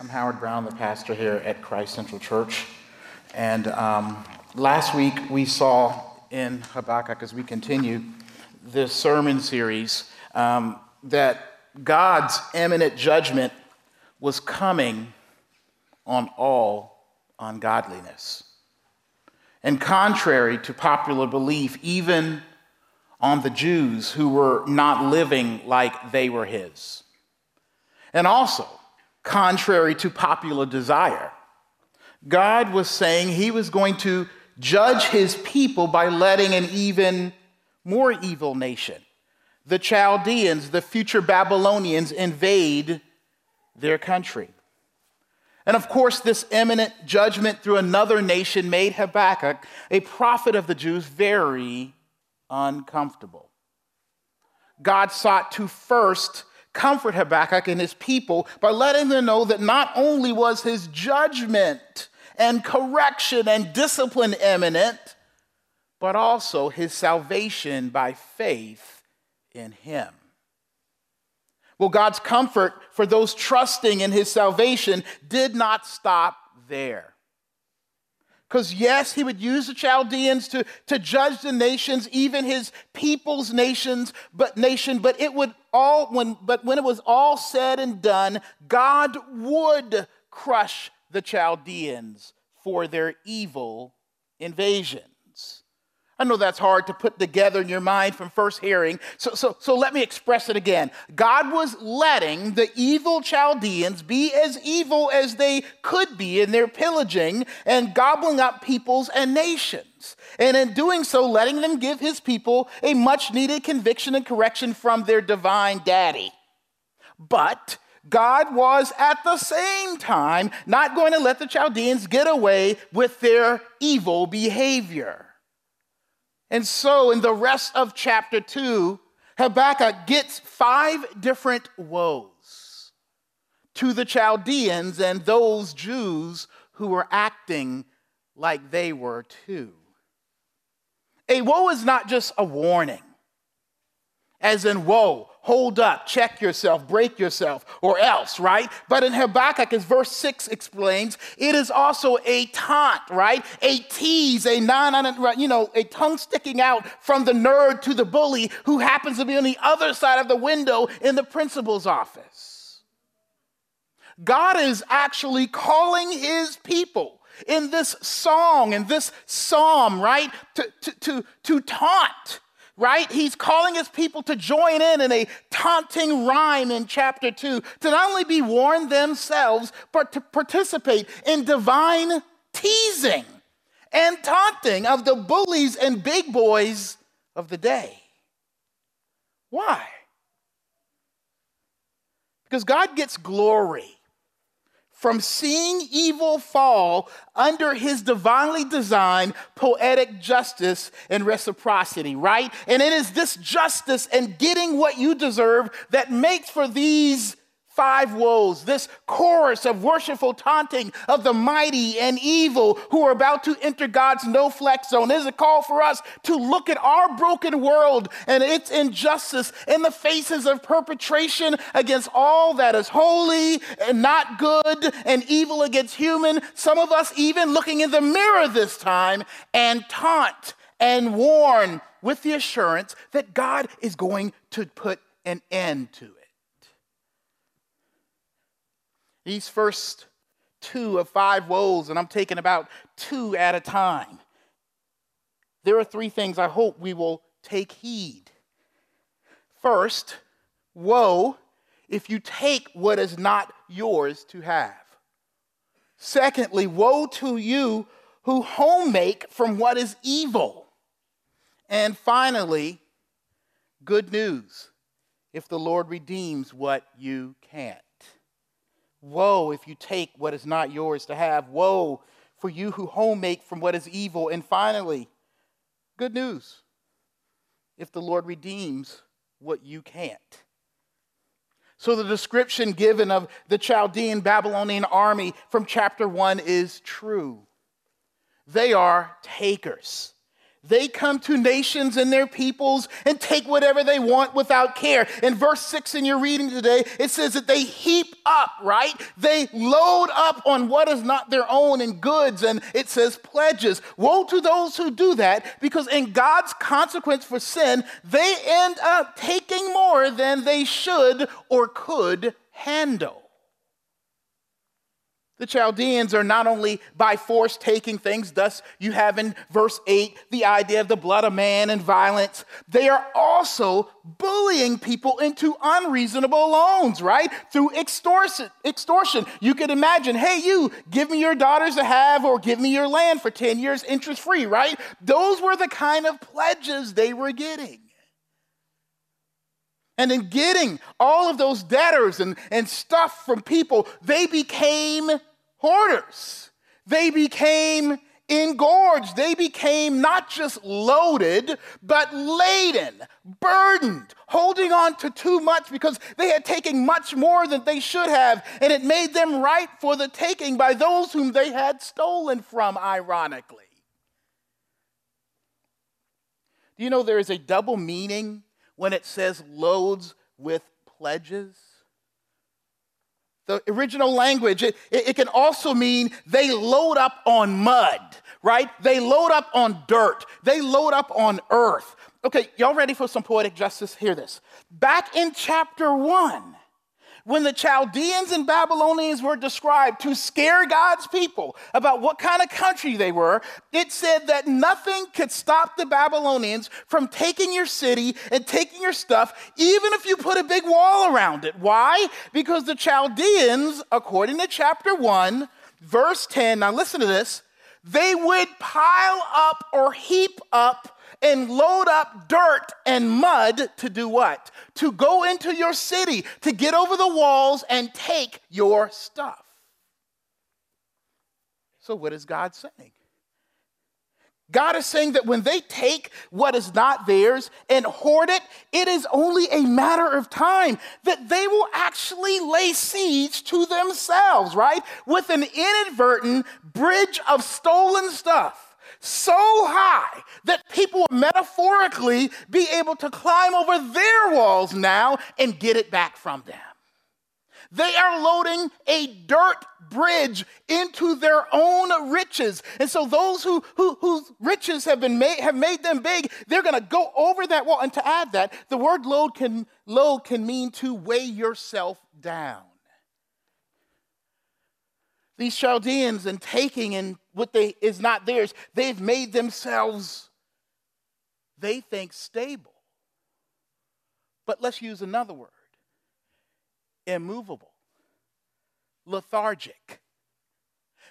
I'm Howard Brown, the pastor here at Christ Central Church. And um, last week we saw in Habakkuk, as we continue this sermon series, um, that God's imminent judgment was coming on all ungodliness. And contrary to popular belief, even on the Jews who were not living like they were his. And also, contrary to popular desire. God was saying he was going to judge his people by letting an even more evil nation, the Chaldeans, the future Babylonians, invade their country. And of course, this imminent judgment through another nation made Habakkuk, a prophet of the Jews, very uncomfortable. God sought to first comfort Habakkuk and his people by letting them know that not only was his judgment and correction and discipline imminent, but also his salvation by faith in him. Well, God's comfort for those trusting in his salvation did not stop there. Because, yes, he would use the Chaldeans to, to judge the nations, even his people's nations, but nation, but it would all when but when it was all said and done, God would crush the Chaldeans for their evil invasion. I know that's hard to put together in your mind from first hearing. So, so, so let me express it again. God was letting the evil Chaldeans be as evil as they could be in their pillaging and gobbling up peoples and nations. And in doing so, letting them give his people a much needed conviction and correction from their divine daddy. But God was at the same time not going to let the Chaldeans get away with their evil behavior. And so, in the rest of chapter 2, Habakkuk gets five different woes to the Chaldeans and those Jews who were acting like they were too. A woe is not just a warning, as in, woe, hold up, check yourself, break yourself, or else, right? But in Habakkuk, as verse 6 explains, it is also a taunt, right? A tease, a non, you know, a tongue sticking out from the nerd to the bully who happens to be on the other side of the window in the principal's office. God is actually calling his people in this song, in this psalm, right, to, to, to, to taunt right? He's calling his people to join in in a taunting rhyme in chapter 2 to not only be warned themselves, but to participate in divine teasing and taunting of the bullies and big boys of the day. Why? Because God gets glory from seeing evil fall under his divinely designed poetic justice and reciprocity, right? And it is this justice and getting what you deserve that makes for these five woes, this chorus of worshipful taunting of the mighty and evil who are about to enter God's no flex zone, is a call for us to look at our broken world and its injustice in the faces of perpetration against all that is holy and not good and evil against human. Some of us even looking in the mirror this time and taunt and warn with the assurance that God is going to put an end to it. These first two of five woes, and I'm taking about two at a time. There are three things I hope we will take heed. First, woe if you take what is not yours to have. Secondly, woe to you who home make from what is evil. And finally, good news if the Lord redeems what you can't. Woe if you take what is not yours to have. Woe for you who home make from what is evil. And finally, good news if the Lord redeems what you can't. So, the description given of the Chaldean Babylonian army from chapter 1 is true. They are takers. They come to nations and their peoples and take whatever they want without care. In verse 6 in your reading today, it says that they heap up, right? They load up on what is not their own in goods, and it says pledges. Woe to those who do that, because in God's consequence for sin, they end up taking more than they should or could handle. The Chaldeans are not only by force taking things, thus, you have in verse 8 the idea of the blood of man and violence. They are also bullying people into unreasonable loans, right? Through extortion. extortion. You could imagine, hey, you, give me your daughters to have or give me your land for 10 years interest free, right? Those were the kind of pledges they were getting. And in getting all of those debtors and, and stuff from people, they became hoarders. They became engorged. They became not just loaded, but laden, burdened, holding on to too much because they had taken much more than they should have, and it made them ripe for the taking by those whom they had stolen from, ironically. Do you know there is a double meaning when it says loads with pledges? The original language, it, it, can also mean they load up on mud, right? They load up on dirt. They load up on earth. Okay, y'all ready for some poetic justice? Hear this. Back in chapter one, when the Chaldeans and Babylonians were described to scare God's people about what kind of country they were, it said that nothing could stop the Babylonians from taking your city and taking your stuff, even if you put a big wall around it. Why? Because the Chaldeans, according to chapter 1, verse 10, now listen to this, they would pile up or heap up and load up dirt and mud to do what? To go into your city, to get over the walls and take your stuff. So, what is God saying? God is saying that when they take what is not theirs and hoard it, it is only a matter of time that they will actually lay siege to themselves, right? With an inadvertent bridge of stolen stuff so high that people will metaphorically be able to climb over their walls now and get it back from them. They are loading a dirt bridge into their own riches. And so those who, who whose riches have been made have made them big, they're gonna go over that wall. And to add that, the word load can load can mean to weigh yourself down these Chaldeans and taking and what they is not theirs, they've made themselves, they think, stable. But let's use another word immovable, lethargic.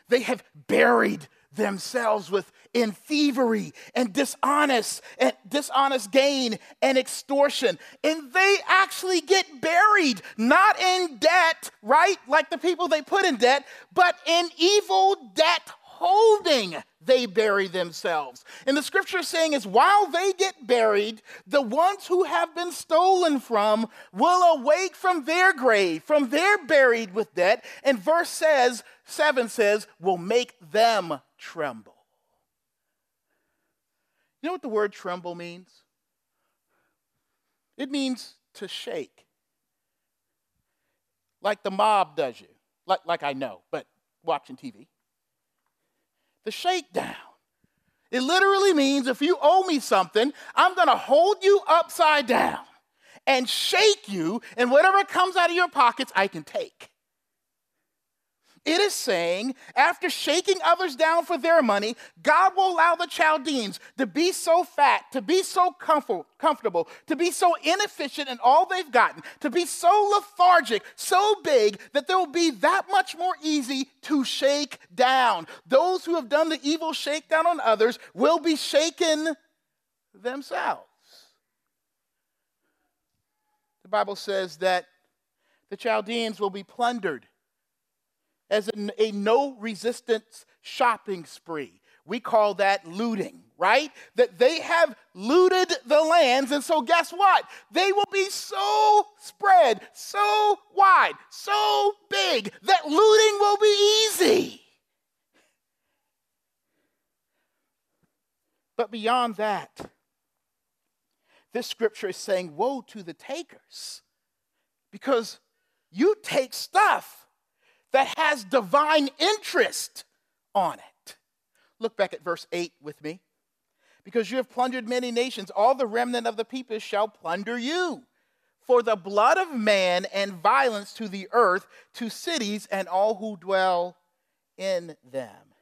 They have buried themselves with in thievery and dishonest and dishonest gain and extortion. And they actually get buried not in debt right? Like the people they put in debt but in evil debt holding they bury themselves. And the scripture saying is while they get buried the ones who have been stolen from will awake from their grave from their buried with debt. And verse says 7 says will make them tremble. You know what the word tremble means? It means to shake. Like the mob does you. Like, like I know, but watching TV. The shakedown. It literally means if you owe me something, I'm going to hold you upside down and shake you, and whatever comes out of your pockets, I can take. It is saying, after shaking others down for their money, God will allow the Chaldeans to be so fat, to be so comfort, comfortable, to be so inefficient in all they've gotten, to be so lethargic, so big that they will be that much more easy to shake down. Those who have done the evil shakedown on others will be shaken themselves. The Bible says that the Chaldeans will be plundered as a, a no resistance shopping spree. We call that looting, right? That they have looted the lands. And so, guess what? They will be so spread, so wide, so big that looting will be easy. But beyond that, this scripture is saying, Woe to the takers, because you take stuff that has divine interest on it. Look back at verse 8 with me. Because you have plundered many nations, all the remnant of the people shall plunder you. For the blood of man and violence to the earth, to cities and all who dwell in them.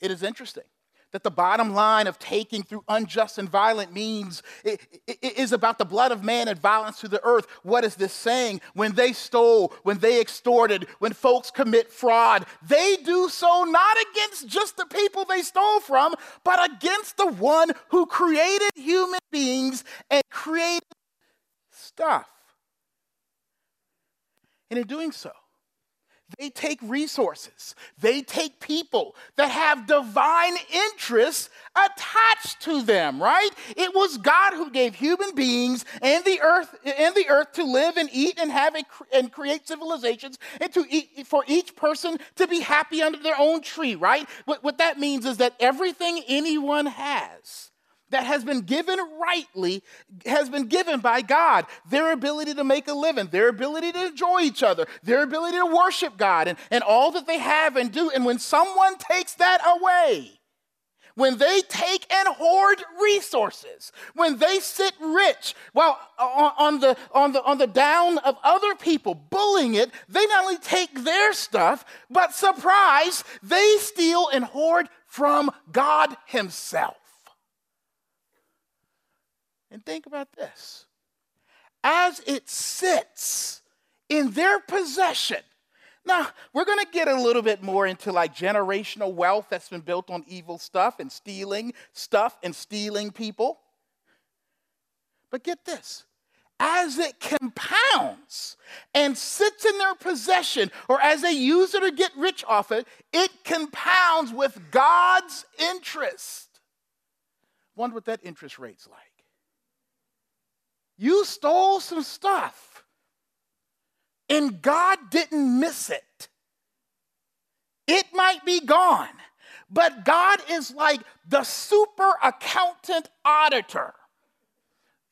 It is interesting that the bottom line of taking through unjust and violent means is about the blood of man and violence to the earth. What is this saying? When they stole, when they extorted, when folks commit fraud, they do so not against just the people they stole from, but against the one who created human beings and created stuff. And in doing so, they take resources, they take people that have divine interests attached to them, right? It was God who gave human beings and the earth and the earth to live and eat and have a, and create civilizations and to eat, for each person to be happy under their own tree, right? What, what that means is that everything anyone has that has been given rightly has been given by God. Their ability to make a living, their ability to enjoy each other, their ability to worship God, and, and all that they have and do. And when someone takes that away, when they take and hoard resources, when they sit rich while uh, on, on, the, on, the, on the down of other people, bullying it, they not only take their stuff, but surprise, they steal and hoard from God Himself. And think about this as it sits in their possession. Now, we're going to get a little bit more into like generational wealth that's been built on evil stuff and stealing stuff and stealing people. But get this as it compounds and sits in their possession, or as they use it or get rich off it, it compounds with God's interest. Wonder what that interest rate's like. You stole some stuff, and God didn't miss it. It might be gone, but God is like the super accountant auditor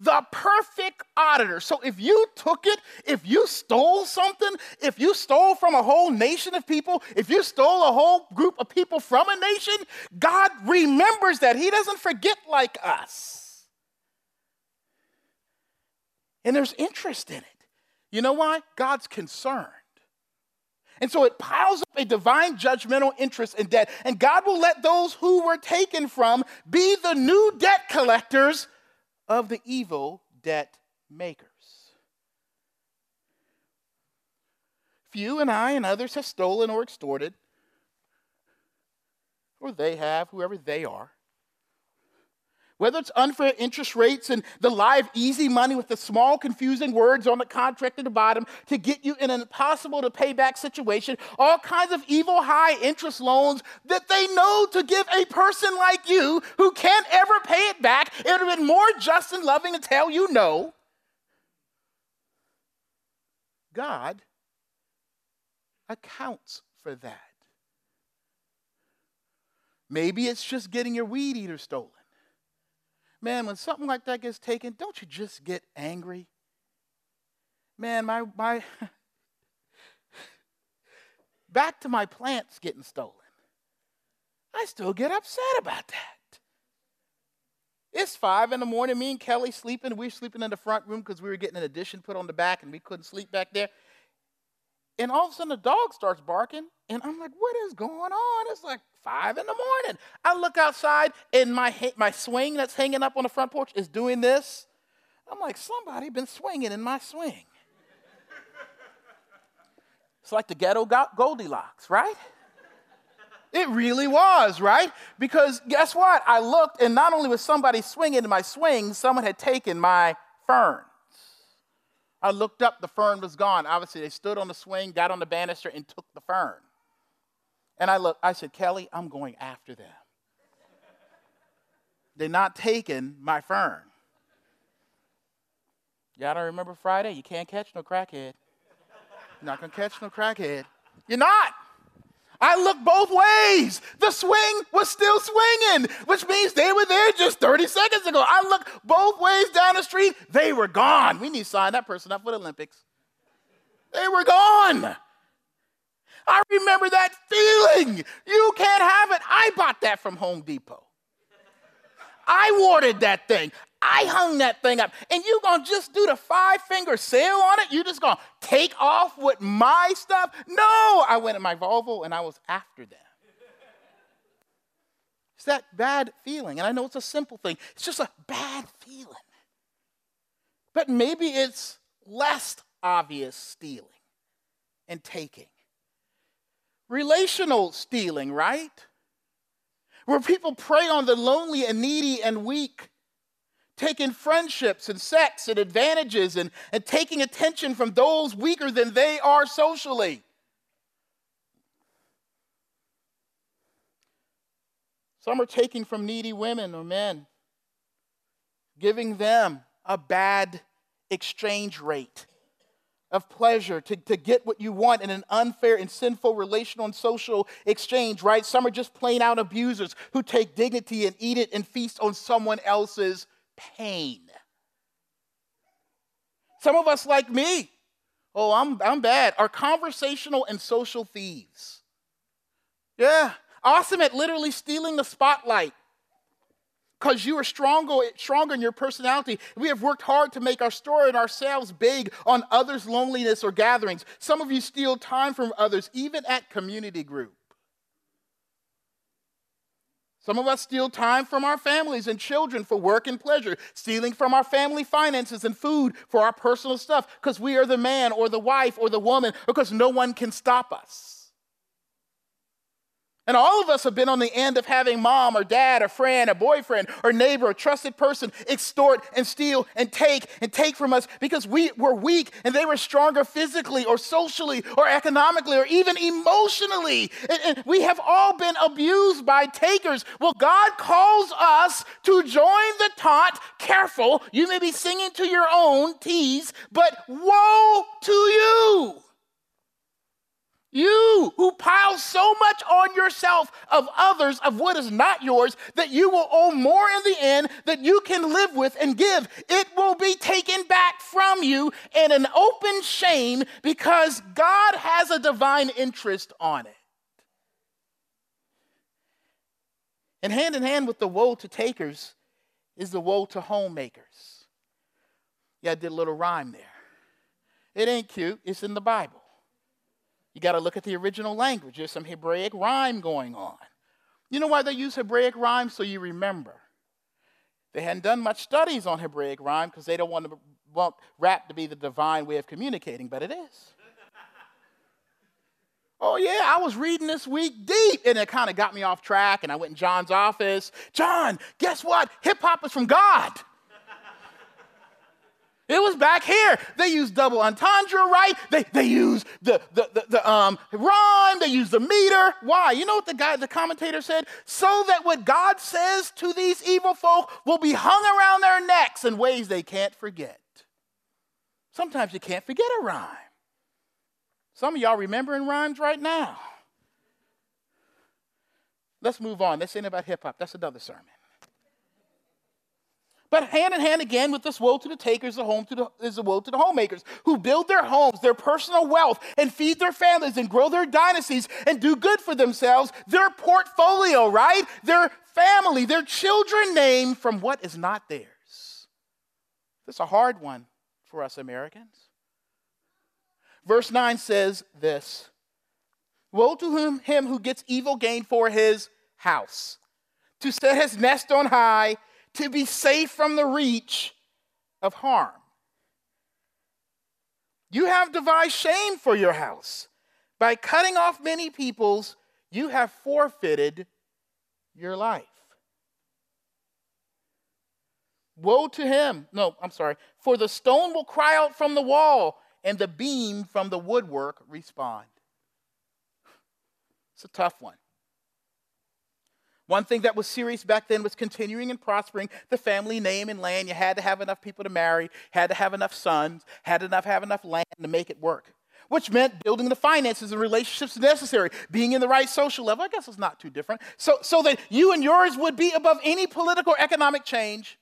the perfect auditor. So if you took it, if you stole something, if you stole from a whole nation of people, if you stole a whole group of people from a nation, God remembers that. He doesn't forget like us. And there's interest in it. You know why? God's concerned. And so it piles up a divine judgmental interest in debt. And God will let those who were taken from be the new debt collectors of the evil debt makers. Few and I and others have stolen or extorted, or they have, whoever they are. Whether it's unfair interest rates and the live easy money with the small confusing words on the contract at the bottom to get you in an impossible to pay back situation, all kinds of evil high interest loans that they know to give a person like you who can't ever pay it back, it would have been more just and loving to tell you no. God accounts for that. Maybe it's just getting your weed eater stolen. Man, when something like that gets taken, don't you just get angry? Man, my, my back to my plants getting stolen. I still get upset about that. It's five in the morning. Me and Kelly sleeping. We are sleeping in the front room because we were getting an addition put on the back and we couldn't sleep back there. And all of a sudden, the dog starts barking. And I'm like, what is going on? It's like five in the morning. I look outside, and my, my swing that's hanging up on the front porch is doing this. I'm like, somebody been swinging in my swing. it's like the ghetto got Goldilocks, right? It really was, right? Because guess what? I looked, and not only was somebody swinging in my swing, someone had taken my ferns. I looked up, the fern was gone. Obviously, they stood on the swing, got on the banister, and took the fern. And I looked, I said, Kelly, I'm going after them. They're not taking my fern. Y'all don't remember Friday? You can't catch no crackhead. You're not gonna catch no crackhead. You're not. I looked both ways. The swing was still swinging, which means they were there just 30 seconds ago. I looked both ways down the street. They were gone. We need to sign that person up for the Olympics. They were gone. I remember that feeling. You can't have it. I bought that from Home Depot. I watered that thing. I hung that thing up. And you gonna just do the five finger sale on it? You just gonna take off with my stuff? No, I went in my Volvo and I was after them. It's that bad feeling. And I know it's a simple thing, it's just a bad feeling. But maybe it's less obvious stealing and taking. Relational stealing, right? Where people prey on the lonely and needy and weak taking friendships and sex and advantages and, and taking attention from those weaker than they are socially. Some are taking from needy women or men, giving them a bad exchange rate of pleasure to, to get what you want in an unfair and sinful relational and social exchange, right? Some are just plain out abusers who take dignity and eat it and feast on someone else's pain. Some of us, like me, oh, I'm, I'm bad, are conversational and social thieves. Yeah, awesome at literally stealing the spotlight because you are stronger, stronger in your personality. We have worked hard to make our story and ourselves big on others' loneliness or gatherings. Some of you steal time from others, even at community group. Some of us steal time from our families and children for work and pleasure, stealing from our family finances and food for our personal stuff because we are the man or the wife or the woman because no one can stop us. And all of us have been on the end of having mom or dad, or friend, or boyfriend, or neighbor, a trusted person extort and steal and take and take from us because we were weak and they were stronger physically or socially or economically or even emotionally. And, and we have all been abused by takers. Well, God calls us to join the taunt. Careful, you may be singing to your own tease, but woe to you you who pile so much on yourself of others, of what is not yours, that you will owe more in the end that you can live with and give. It will be taken back from you in an open shame because God has a divine interest on it. And hand in hand with the woe to takers is the woe to homemakers. Yeah, I did a little rhyme there. It ain't cute, it's in the Bible. You got to look at the original language. There's some Hebraic rhyme going on. You know why they use Hebraic rhyme? So you remember. They hadn't done much studies on Hebraic rhyme because they don't want, to, want rap to be the divine way of communicating, but it is. oh, yeah, I was reading this week deep, and it kind of got me off track, and I went in John's office. John, guess what? Hip hop is from God. It was back here. They used double entendre, right? They, they used the, the, the, the um, rhyme, they used the meter. Why? You know what the guy, the commentator said? So that what God says to these evil folk will be hung around their necks in ways they can't forget. Sometimes you can't forget a rhyme. Some of y'all remembering rhymes right now. Let's move on. This ain't about hip hop. That's another sermon. But hand in hand again with this woe to the takers, the home to the, is woe to the homemakers who build their homes, their personal wealth, and feed their families and grow their dynasties and do good for themselves, their portfolio, right? Their family, their children name from what is not theirs. That's a hard one for us Americans. Verse 9 says this Woe to him, him who gets evil gain for his house, to set his nest on high to be safe from the reach of harm. You have devised shame for your house. By cutting off many peoples, you have forfeited your life. Woe to him. No, I'm sorry. For the stone will cry out from the wall, and the beam from the woodwork respond. It's a tough one. One thing that was serious back then was continuing and prospering the family name and land. You had to have enough people to marry, had to have enough sons, had enough have enough land to make it work. which meant building the finances and relationships necessary, being in the right social level. I guess it's not too different. So, so that you and yours would be above any political or economic change.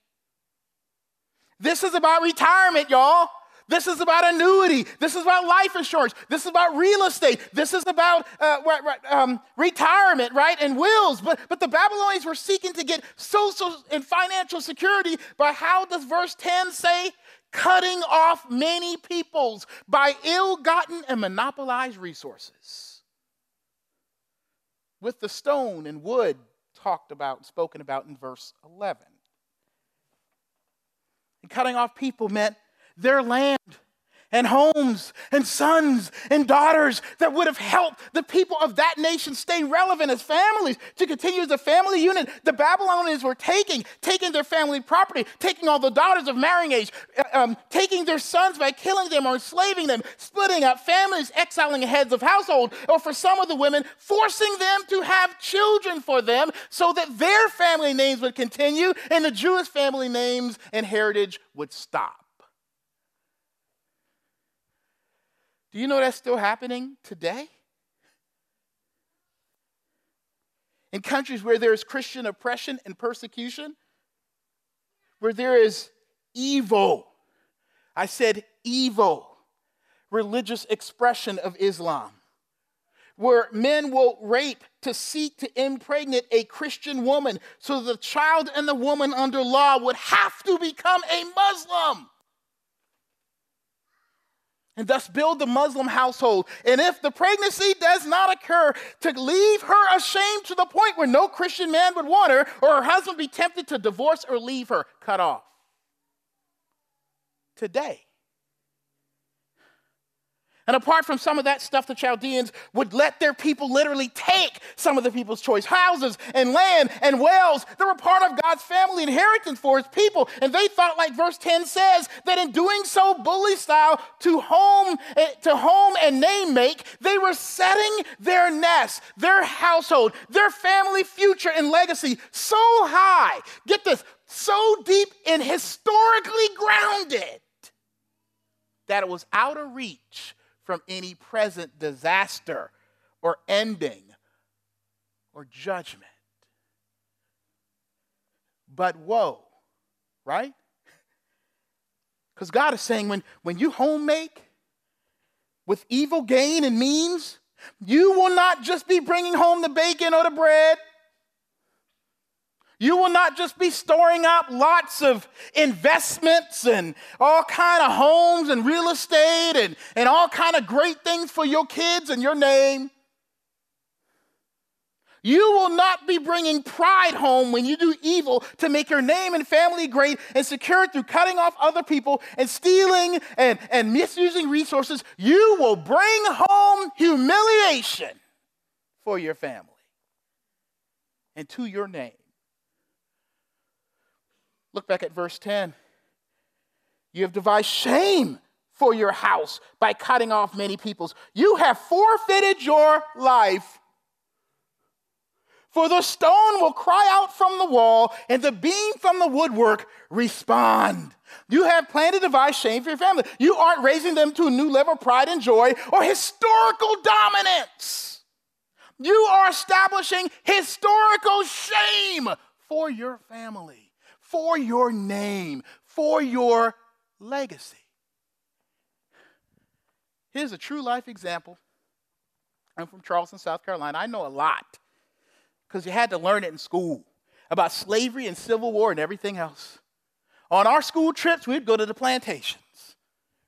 This is about retirement, y'all. This is about annuity. This is about life insurance. This is about real estate. This is about uh, um, retirement, right, and wills. But, but the Babylonians were seeking to get social and financial security by how does verse 10 say? Cutting off many peoples by ill gotten and monopolized resources. With the stone and wood talked about, spoken about in verse 11. And cutting off people meant their land and homes and sons and daughters that would have helped the people of that nation stay relevant as families to continue as a family unit. The Babylonians were taking, taking their family property, taking all the daughters of marrying age, uh, um, taking their sons by killing them or enslaving them, splitting up families, exiling heads of household, or for some of the women, forcing them to have children for them so that their family names would continue and the Jewish family names and heritage would stop. Do you know that's still happening today? In countries where there is Christian oppression and persecution, where there is evil, I said evil, religious expression of Islam, where men will rape to seek to impregnate a Christian woman so the child and the woman under law would have to become a Muslim and thus build the Muslim household. And if the pregnancy does not occur, to leave her ashamed to the point where no Christian man would want her, or her husband be tempted to divorce or leave her, cut off. Today, and apart from some of that stuff, the Chaldeans would let their people literally take some of the people's choice houses and land and wells that were part of God's family inheritance for his people. And they thought, like verse 10 says, that in doing so, bully style, to home, eh, to home and name make, they were setting their nest, their household, their family future and legacy so high. Get this, so deep and historically grounded that it was out of reach from any present disaster or ending or judgment. But woe, right? Because God is saying when, when you home make with evil gain and means, you will not just be bringing home the bacon or the bread. You will not just be storing up lots of investments and all kind of homes and real estate and, and all kind of great things for your kids and your name. You will not be bringing pride home when you do evil to make your name and family great and secure through cutting off other people and stealing and, and misusing resources. You will bring home humiliation for your family and to your name. Look back at verse 10. You have devised shame for your house by cutting off many peoples. You have forfeited your life. For the stone will cry out from the wall, and the beam from the woodwork respond. You have planned to devise shame for your family. You aren't raising them to a new level of pride and joy or historical dominance. You are establishing historical shame for your family for your name, for your legacy. Here's a true life example. I'm from Charleston, South Carolina. I know a lot because you had to learn it in school about slavery and Civil War and everything else. On our school trips, we'd go to the plantations,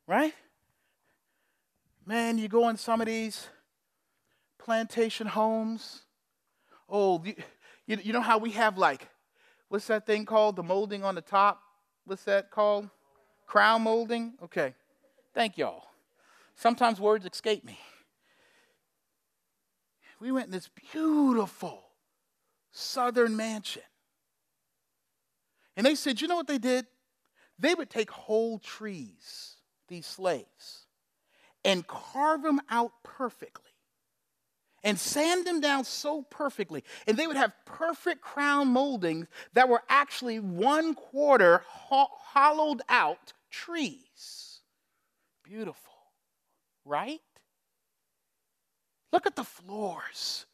right? Man, you go in some of these plantation homes. Oh, you, you know how we have like what's that thing called? The molding on the top? What's that called? Crown molding? Okay. Thank y'all. Sometimes words escape me. We went in this beautiful southern mansion. And they said, you know what they did? They would take whole trees, these slaves, and carve them out perfectly and sand them down so perfectly. And they would have perfect crown moldings that were actually one quarter ho- hollowed out trees. Beautiful, right? Look at the floors.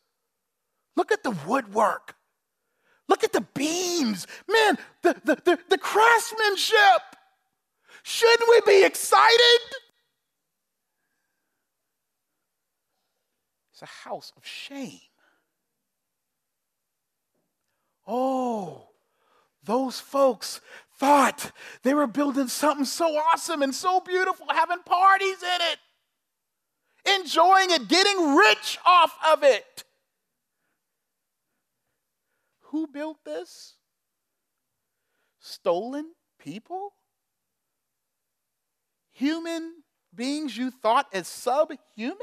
Look at the woodwork. Look at the beams. Man, the, the, the, the craftsmanship. Shouldn't we be excited? It's a house of shame. Oh, those folks thought they were building something so awesome and so beautiful, having parties in it, enjoying it, getting rich off of it. Who built this? Stolen people? Human beings you thought as subhuman?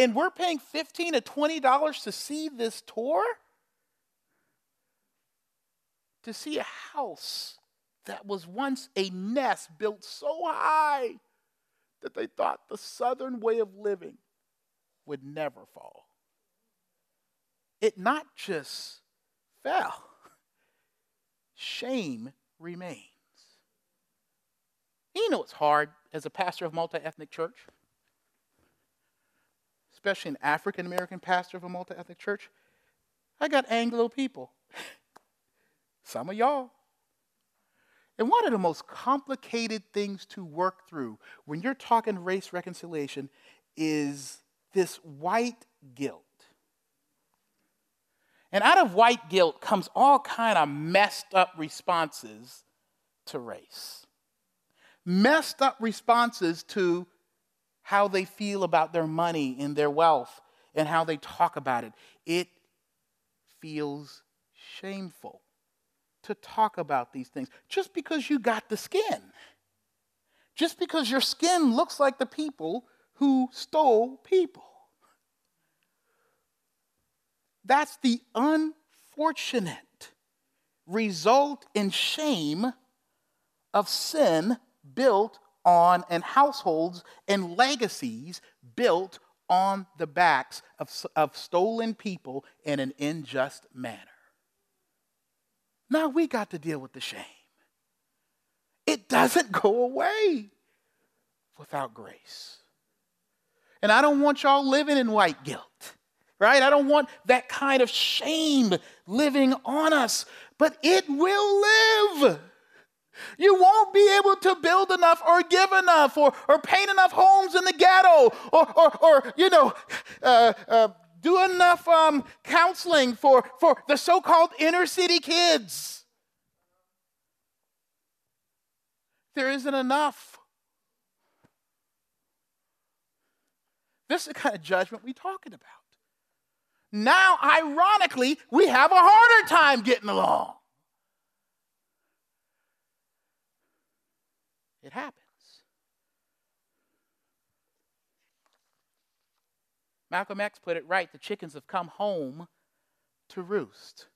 And we're paying 15 to $20 to see this tour? to see a house that was once a nest built so high that they thought the southern way of living would never fall. It not just fell, shame remains. You know it's hard as a pastor of multi ethnic church, especially an African American pastor of a multi ethnic church. I got Anglo people. Some of y'all. And one of the most complicated things to work through when you're talking race reconciliation is this white guilt. And out of white guilt comes all kind of messed up responses to race. Messed up responses to how they feel about their money and their wealth and how they talk about it. It feels shameful to talk about these things just because you got the skin. Just because your skin looks like the people who stole people. That's the unfortunate result in shame of sin built on and households and legacies built on the backs of, of stolen people in an unjust manner. Now we got to deal with the shame. It doesn't go away without grace. And I don't want y'all living in white guilt, right? I don't want that kind of shame living on us, but it will live. You won't be able to build enough or give enough or, or paint enough homes in the ghetto or, or, or you know, uh, uh, do enough um, counseling for, for the so called inner city kids. There isn't enough. This is the kind of judgment we're talking about. Now, ironically, we have a harder time getting along. It happens. Malcolm X put it right the chickens have come home to roost.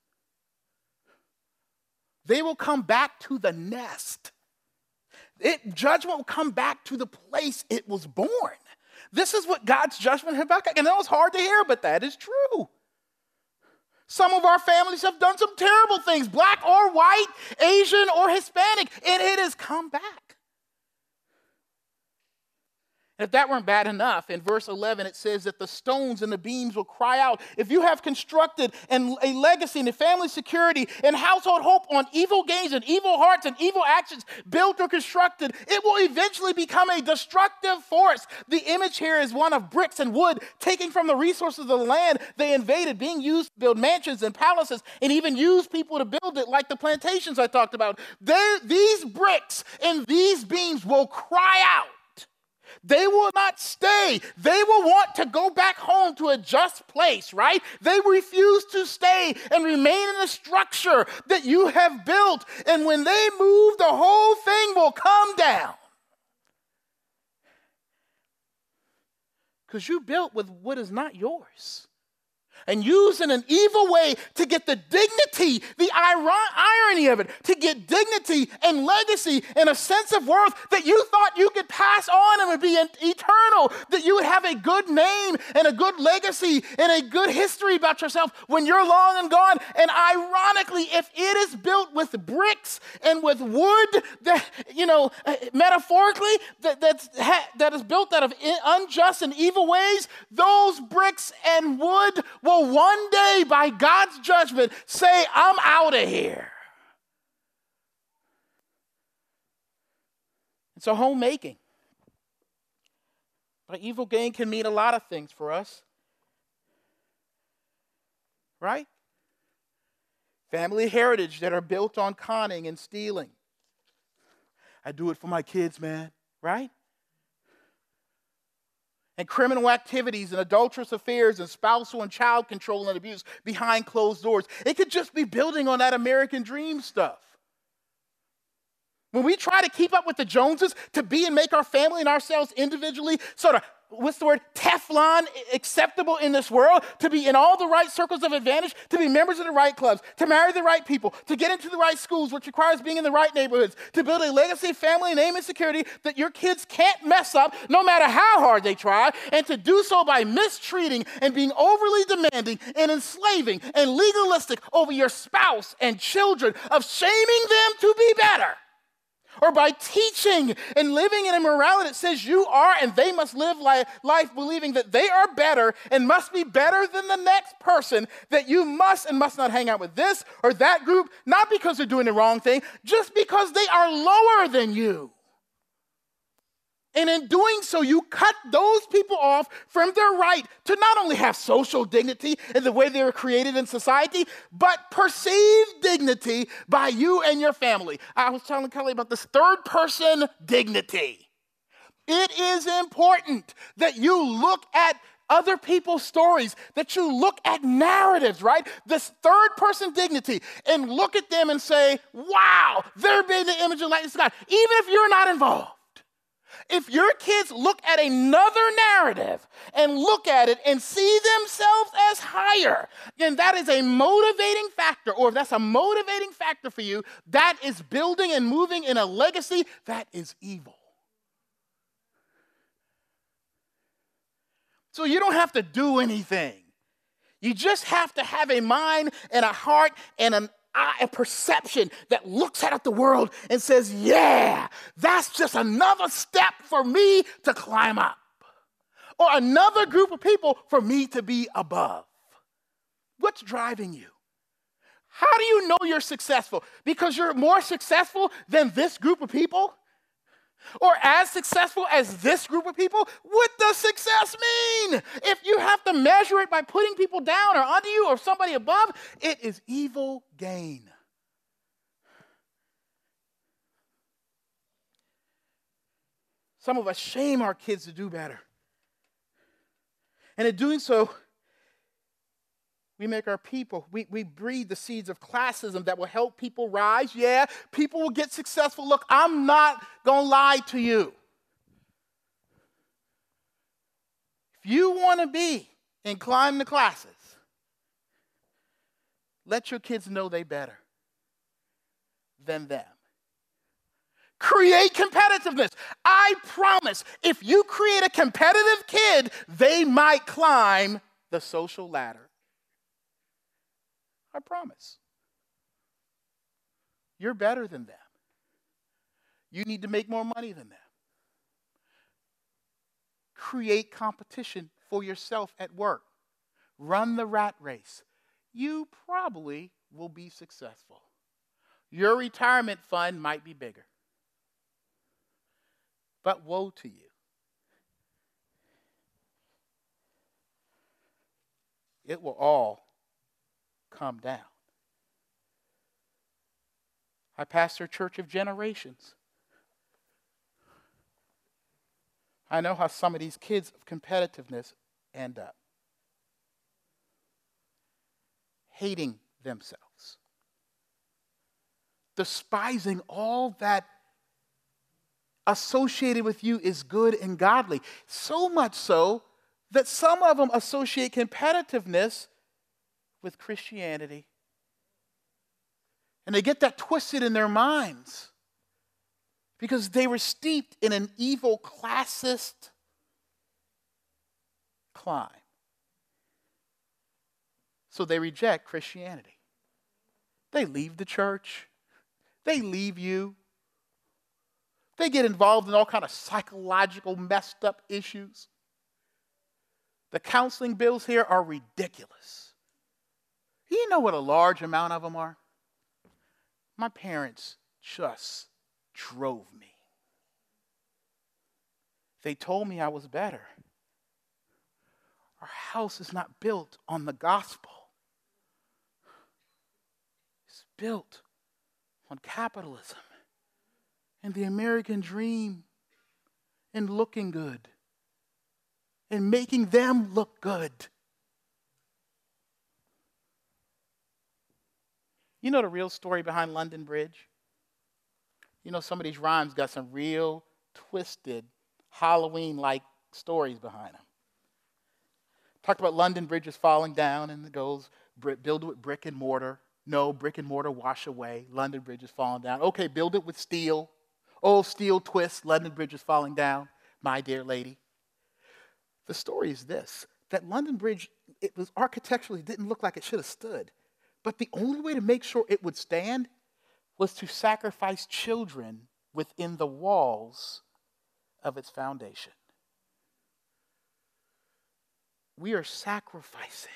They will come back to the nest. It, judgment will come back to the place it was born. This is what God's judgment Habakkuk, and that was hard to hear, but that is true. Some of our families have done some terrible things, black or white, Asian or Hispanic, and it has come back. And if that weren't bad enough, in verse 11 it says that the stones and the beams will cry out. If you have constructed and a legacy and a family security and household hope on evil gains and evil hearts and evil actions built or constructed, it will eventually become a destructive force. The image here is one of bricks and wood taking from the resources of the land they invaded, being used to build mansions and palaces, and even use people to build it, like the plantations I talked about. They, these bricks and these beams will cry out they will not stay. They will want to go back home to a just place, right? They refuse to stay and remain in the structure that you have built. And when they move, the whole thing will come down. Because you built with what is not yours. And used in an evil way to get the dignity, the irony of it, to get dignity and legacy and a sense of worth that you thought you could pass on and would be eternal, that you would have a good name and a good legacy and a good history about yourself when you're long and gone. And ironically, if it is built with bricks and with wood, that, you know, uh, metaphorically, that, that's, that is built out of unjust and evil ways, those bricks and wood will one day, by God's judgment, say, I'm out of here. And so, homemaking by evil gain can mean a lot of things for us. Right? Family heritage that are built on conning and stealing. I do it for my kids, man, right? And criminal activities and adulterous affairs and spousal and child control and abuse behind closed doors. It could just be building on that American dream stuff. When we try to keep up with the Joneses to be and make our family and ourselves individually sort of what's the word, Teflon acceptable in this world, to be in all the right circles of advantage, to be members of the right clubs, to marry the right people, to get into the right schools, which requires being in the right neighborhoods, to build a legacy family name and security that your kids can't mess up no matter how hard they try, and to do so by mistreating and being overly demanding and enslaving and legalistic over your spouse and children, of shaming them to be better or by teaching and living in a morality that says you are and they must live life, life, believing that they are better and must be better than the next person, that you must and must not hang out with this or that group, not because they're doing the wrong thing, just because they are lower than you. And in doing so, you cut those people off from their right to not only have social dignity in the way they were created in society, but perceived dignity by you and your family. I was telling Kelly about this third person dignity. It is important that you look at other people's stories, that you look at narratives, right? This third person dignity, and look at them and say, wow, they're being the image and likeness of God, even if you're not involved. If your kids look at another narrative and look at it and see themselves as higher, then that is a motivating factor, or if that's a motivating factor for you, that is building and moving in a legacy that is evil. So you don't have to do anything. You just have to have a mind and a heart and an a perception that looks at the world and says, Yeah, that's just another step for me to climb up, or another group of people for me to be above. What's driving you? How do you know you're successful? Because you're more successful than this group of people? Or as successful as this group of people, what does success mean? If you have to measure it by putting people down or under you or somebody above, it is evil gain. Some of us shame our kids to do better. And in doing so, we make our people, we, we breed the seeds of classism that will help people rise. Yeah, people will get successful. Look, I'm not going to lie to you. If you want to be and climb the classes, let your kids know they better than them. Create competitiveness. I promise, if you create a competitive kid, they might climb the social ladder. I promise. You're better than them. You need to make more money than them. Create competition for yourself at work. Run the rat race. You probably will be successful. Your retirement fund might be bigger. But woe to you. It will all come down. I pastor a church of generations. I know how some of these kids of competitiveness end up hating themselves, despising all that associated with you is good and godly. So much so that some of them associate competitiveness with Christianity. And they get that twisted in their minds because they were steeped in an evil classist climb. So they reject Christianity. They leave the church. They leave you. They get involved in all kind of psychological messed up issues. The counseling bills here are ridiculous. Do you know what a large amount of them are? My parents just drove me. They told me I was better. Our house is not built on the gospel, it's built on capitalism and the American dream and looking good and making them look good. You know the real story behind London Bridge? You know, some of these rhymes got some real twisted Halloween like stories behind them. Talked about London bridges falling down and it goes build it with brick and mortar. No, brick and mortar wash away. London Bridge is falling down. Okay, build it with steel. Old steel twist. London Bridge is falling down. My dear lady. The story is this that London Bridge, it was architecturally didn't look like it should have stood. But the only way to make sure it would stand was to sacrifice children within the walls of its foundation. We are sacrificing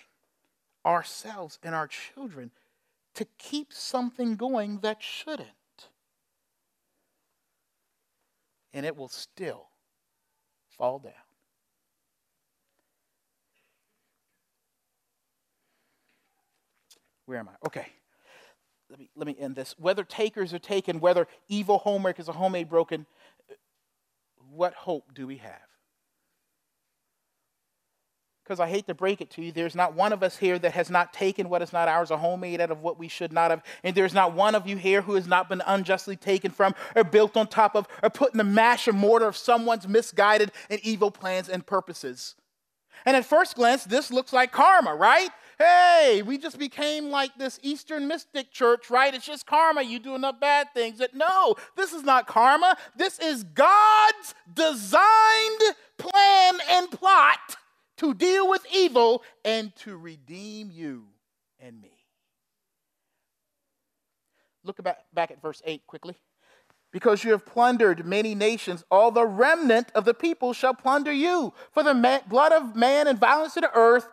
ourselves and our children to keep something going that shouldn't. And it will still fall down. Where am I? Okay. Let me, let me end this. Whether takers are taken, whether evil homework is a homemade broken, what hope do we have? Because I hate to break it to you, there's not one of us here that has not taken what is not ours, a homemade out of what we should not have. And there's not one of you here who has not been unjustly taken from, or built on top of, or put in the mash or mortar of someone's misguided and evil plans and purposes. And at first glance, this looks like karma, right? Hey, we just became like this Eastern mystic church, right? It's just karma. You do enough bad things. That no, this is not karma. This is God's designed plan and plot to deal with evil and to redeem you and me. Look back, back at verse 8 quickly. Because you have plundered many nations, all the remnant of the people shall plunder you. For the blood of man and violence to the earth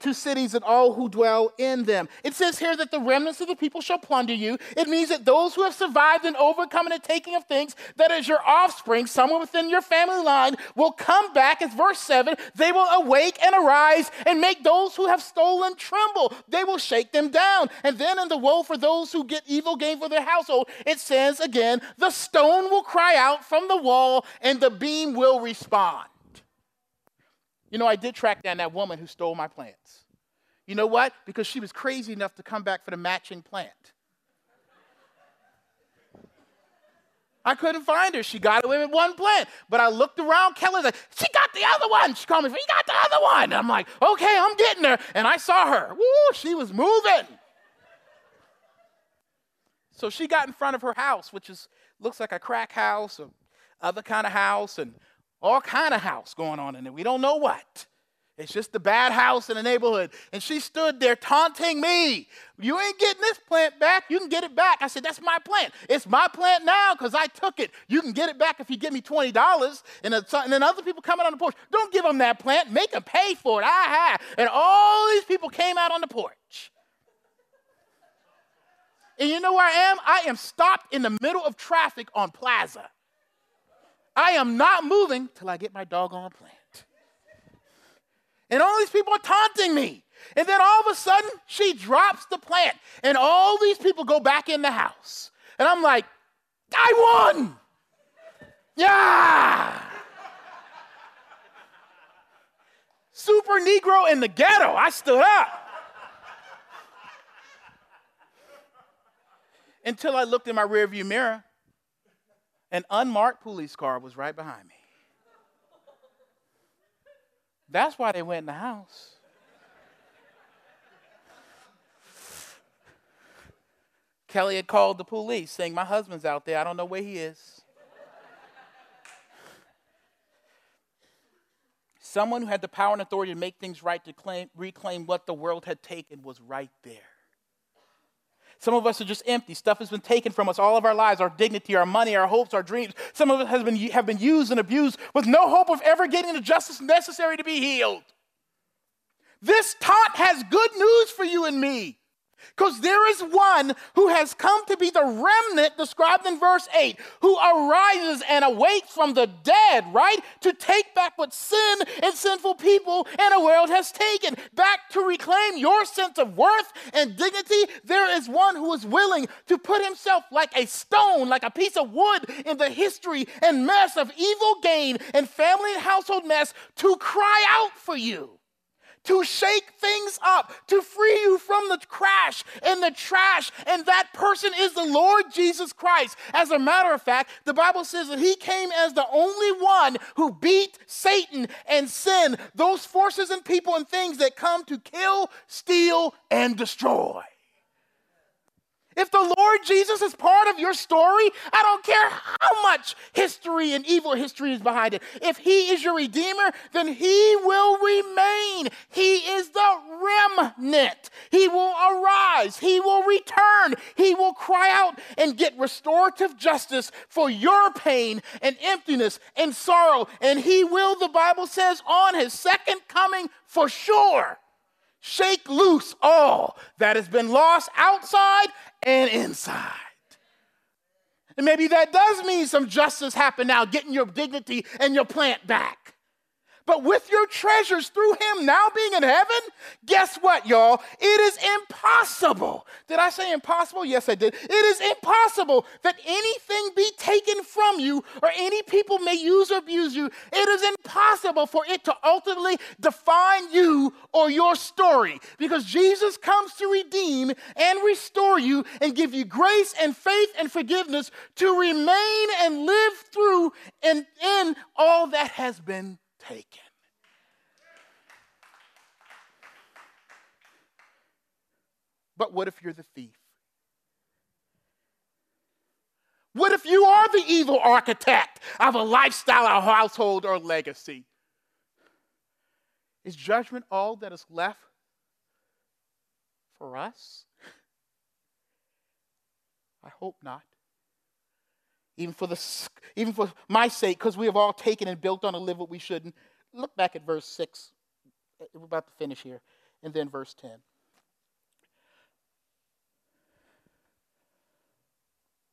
to cities and all who dwell in them. It says here that the remnants of the people shall plunder you. It means that those who have survived and overcome in the taking of things, that is your offspring, someone within your family line, will come back, as verse 7, they will awake and arise and make those who have stolen tremble. They will shake them down. And then in the woe for those who get evil gain for their household, it says again, the stone will cry out from the wall and the beam will respond. You know, I did track down that woman who stole my plants. You know what? Because she was crazy enough to come back for the matching plant. I couldn't find her. She got away with one plant. But I looked around. Kelly's like, she got the other one. She called me, you got the other one. And I'm like, okay, I'm getting her. And I saw her. Woo, she was moving. So she got in front of her house, which is looks like a crack house or other kind of house. And all kind of house going on in there. We don't know what. It's just the bad house in the neighborhood. And she stood there taunting me. You ain't getting this plant back. You can get it back. I said, That's my plant. It's my plant now because I took it. You can get it back if you give me $20. And, then other people coming on the porch, don't give them that plant. Make them pay for it. Aha. And all these people came out on the porch. And you know where I am? I am stopped in the middle of traffic on Plaza. I am not moving till I get my doggone plant. And all these people are taunting me. And then all of a sudden, she drops the plant, and all these people go back in the house. And I'm like, I won! Yeah! Super Negro in the ghetto. I stood up. Until I looked in my rearview mirror an unmarked police car was right behind me. That's why they went in the house. Kelly had called the police saying, My husband's out there. I don't know where he is. Someone who had the power and authority to make things right, to claim, reclaim what the world had taken, was right there. Some of us are just empty. Stuff has been taken from us all of our lives our dignity, our money, our hopes, our dreams. Some of us been, have been used and abused with no hope of ever getting the justice necessary to be healed. This taunt has good news for you and me. Because there is one who has come to be the remnant described in verse 8, who arises and awakes from the dead, right? To take back what sin and sinful people and a world has taken, back to reclaim your sense of worth and dignity. There is one who is willing to put himself like a stone, like a piece of wood in the history and mess of evil gain and family and household mess to cry out for you to shake things up, to free you from the crash and the trash. And that person is the Lord Jesus Christ. As a matter of fact, the Bible says that he came as the only one who beat Satan and sin, those forces and people and things that come to kill, steal, and destroy. If the Lord Jesus is part of your story, I don't care how much history and evil history is behind it. If He is your Redeemer, then He will remain. He is the remnant. He will arise. He will return. He will cry out and get restorative justice for your pain and emptiness and sorrow. And He will, the Bible says, on His second coming for sure shake loose all that has been lost outside and inside. And maybe that does mean some justice happen now, getting your dignity and your plant back. But with your treasures through him now being in heaven, guess what, y'all? It is impossible. Did I say impossible? Yes, I did. It is impossible that anything be taken from you or any people may use or abuse you. It is impossible for it to ultimately define you or your story because Jesus comes to redeem and restore you and give you grace and faith and forgiveness to remain and live through and in all that has been taken. But what if you're the thief? What if you are the evil architect of a lifestyle, a household, or legacy? Is judgment all that is left for us? I hope not even for, the, even for my sake, because we have all taken and built on to live what we shouldn't. Look back at verse 6. Uh, we're about to finish here. And then verse 10.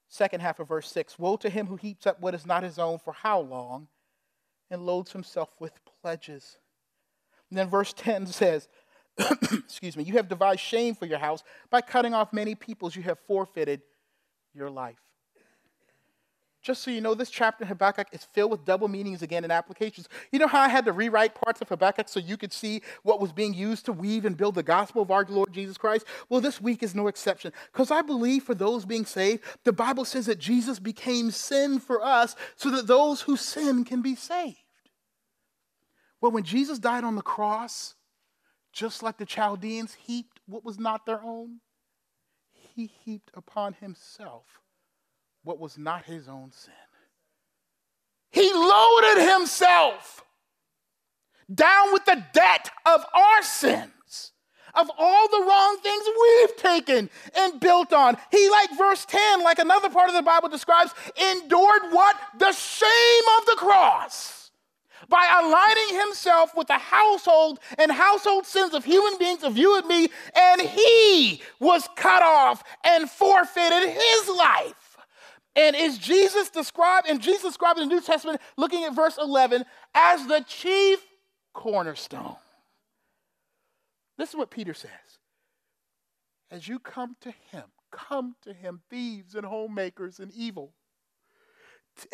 Second half of verse 6 Woe to him who heaps up what is not his own for how long and loads himself with pledges. And then verse 10 says, Excuse me, you have devised shame for your house. By cutting off many peoples, you have forfeited your life. Just so you know, this chapter in Habakkuk is filled with double meanings again and applications. You know how I had to rewrite parts of Habakkuk so you could see what was being used to weave and build the gospel of our Lord Jesus Christ? Well, this week is no exception. Because I believe for those being saved, the Bible says that Jesus became sin for us so that those who sin can be saved. Well, when Jesus died on the cross, just like the Chaldeans heaped what was not their own, he heaped upon himself what was not his own sin. He loaded himself down with the debt of our sins, of all the wrong things we've taken and built on. He, like verse 10, like another part of the Bible describes, endured what? The shame of the cross by aligning himself with the household and household sins of human beings, of you and me, and he was cut off and forfeited his life and is Jesus described, and Jesus described in the New Testament, looking at verse 11, as the chief cornerstone. This is what Peter says. As you come to him, come to him, thieves and homemakers and evil.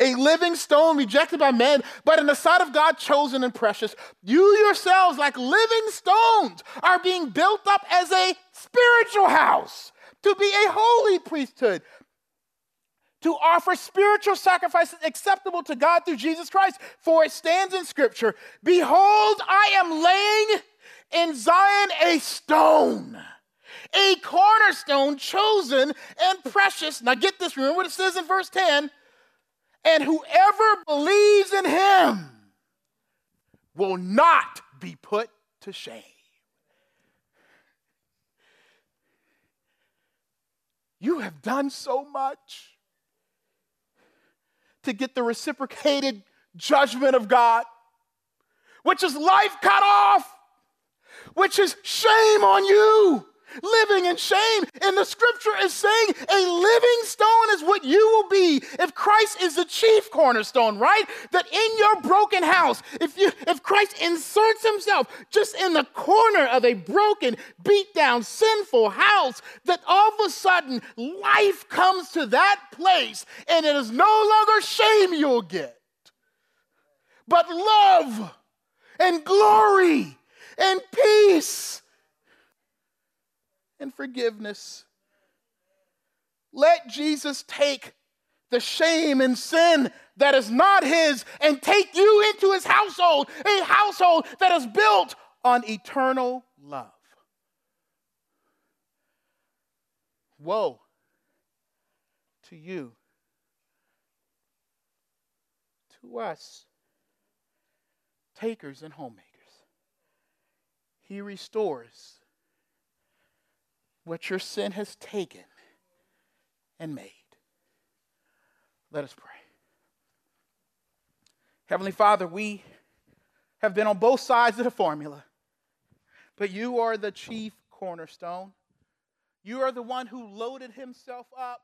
A living stone rejected by men, but in the sight of God, chosen and precious. You yourselves, like living stones, are being built up as a spiritual house to be a holy priesthood, to offer spiritual sacrifices acceptable to God through Jesus Christ. For it stands in Scripture Behold, I am laying in Zion a stone, a cornerstone chosen and precious. Now get this, remember what it says in verse 10 and whoever believes in him will not be put to shame. You have done so much to get the reciprocated judgment of God, which is life cut off, which is shame on you living in shame. And the scripture is saying a living stone is what you will be if Christ is the chief cornerstone, right? That in your broken house, if you if Christ inserts himself just in the corner of a broken, beat down, sinful house, that all of a sudden life comes to that place and it is no longer shame you'll get, but love and glory and peace and forgiveness. Let Jesus take the shame and sin that is not his and take you into his household, a household that is built on eternal love. Woe to you, to us, takers and homemakers. He restores what your sin has taken and made. Let us pray. Heavenly Father, we have been on both sides of the formula, but you are the chief cornerstone. You are the one who loaded himself up